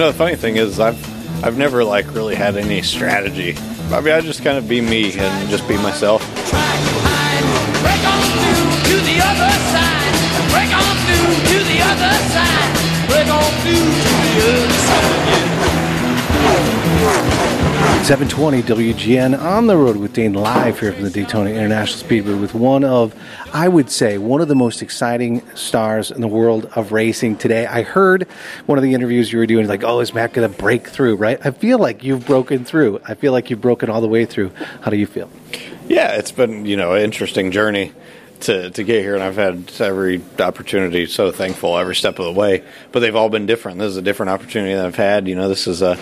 know, the funny thing is, I've I've never like really had any strategy. I mean, I just kind of be me and just be myself. 720 WGN on the road with Dane live here from the Daytona International Speedway with one of, I would say, one of the most exciting stars in the world of racing today. I heard one of the interviews you were doing, like, oh, is Matt going to break through, right? I feel like you've broken through. I feel like you've broken all the way through. How do you feel? Yeah, it's been you know an interesting journey to to get here, and I've had every opportunity. So thankful every step of the way, but they've all been different. This is a different opportunity that I've had. You know, this is a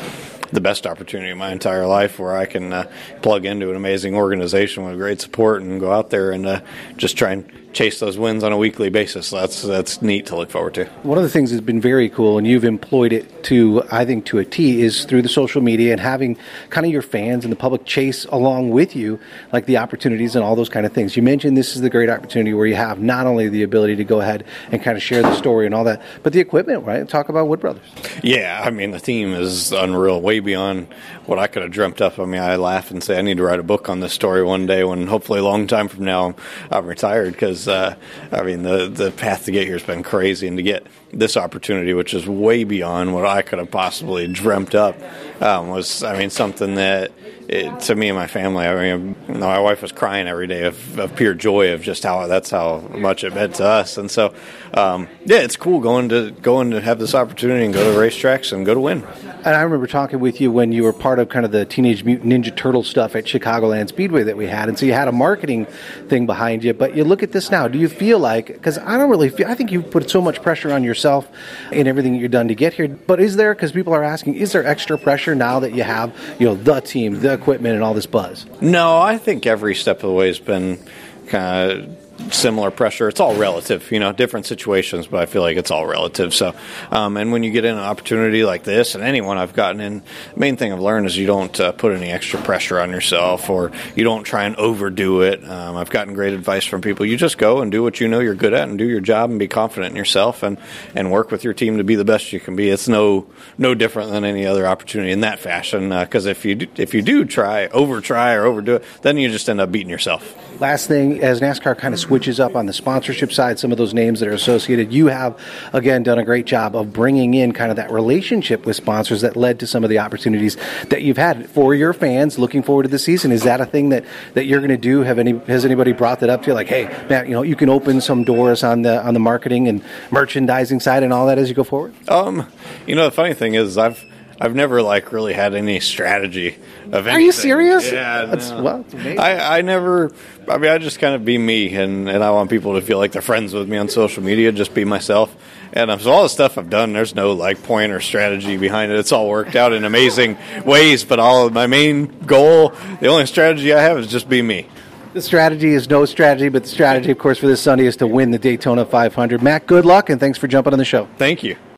the best opportunity of my entire life where I can uh, plug into an amazing organization with great support and go out there and uh, just try and chase those wins on a weekly basis. That's that's neat to look forward to. One of the things that's been very cool, and you've employed it to, I think, to a T, is through the social media and having kind of your fans and the public chase along with you, like the opportunities and all those kind of things. You mentioned this is the great opportunity where you have not only the ability to go ahead and kind of share the story and all that, but the equipment, right? Talk about Wood Brothers. Yeah, I mean the theme is unreal, way beyond what I could have dreamt up. I mean, I laugh and say I need to write a book on this story one day when hopefully a long time from now I'm, I'm retired because uh, I mean the the path to get here has been crazy and to get this opportunity, which is way beyond what I could have possibly dreamt up, um, was I mean something that. It, to me and my family, I mean, my wife was crying every day of, of pure joy of just how that's how much it meant to us, and so um, yeah, it's cool going to going to have this opportunity and go to racetracks and go to win. And I remember talking with you when you were part of kind of the Teenage Mutant Ninja Turtle stuff at Chicagoland Speedway that we had, and so you had a marketing thing behind you. But you look at this now. Do you feel like? Because I don't really feel. I think you've put so much pressure on yourself in everything you've done to get here. But is there? Because people are asking, is there extra pressure now that you have you know the team, the equipment, and all this buzz? No, I think every step of the way has been kind of similar pressure. It's all relative, you know, different situations, but I feel like it's all relative. So, um, and when you get in an opportunity like this, and anyone I've gotten in, the main thing I've learned is you don't uh, put any extra pressure on yourself or you don't try and overdo it. Um, I've gotten great advice from people. You just go and do what you know you're good at and do your job and be confident in yourself and, and work with your team to be the best you can be. It's no no different than any other opportunity in that fashion. Because uh, if you do, if you do try over try or overdo it, then you just end up beating yourself. Last thing, as NASCAR kind of switches up on the sponsorship side, some of those names that are associated, you have again done a great job of bringing in kind of that relationship with sponsors that led to some of the opportunities that you've had for your fans. Looking forward to the season, is that a thing that, that you're going to do? Have any has anybody brought that up to you? Like, hey, Matt, you know, you can open some doors on the on the marketing and merchandising side and all that as you go forward. Um, you know, the funny thing is, I've I've never like really had any strategy of anything. Are you serious? Yeah, That's, no. well, it's amazing. I, I never. I mean, I just kind of be me, and, and I want people to feel like they're friends with me on social media. Just be myself, and um, so all the stuff I've done, there's no like point or strategy behind it. It's all worked out in amazing ways. But all of my main goal, the only strategy I have is just be me. The strategy is no strategy, but the strategy, of course, for this Sunday is to win the Daytona 500. Matt, good luck, and thanks for jumping on the show. Thank you.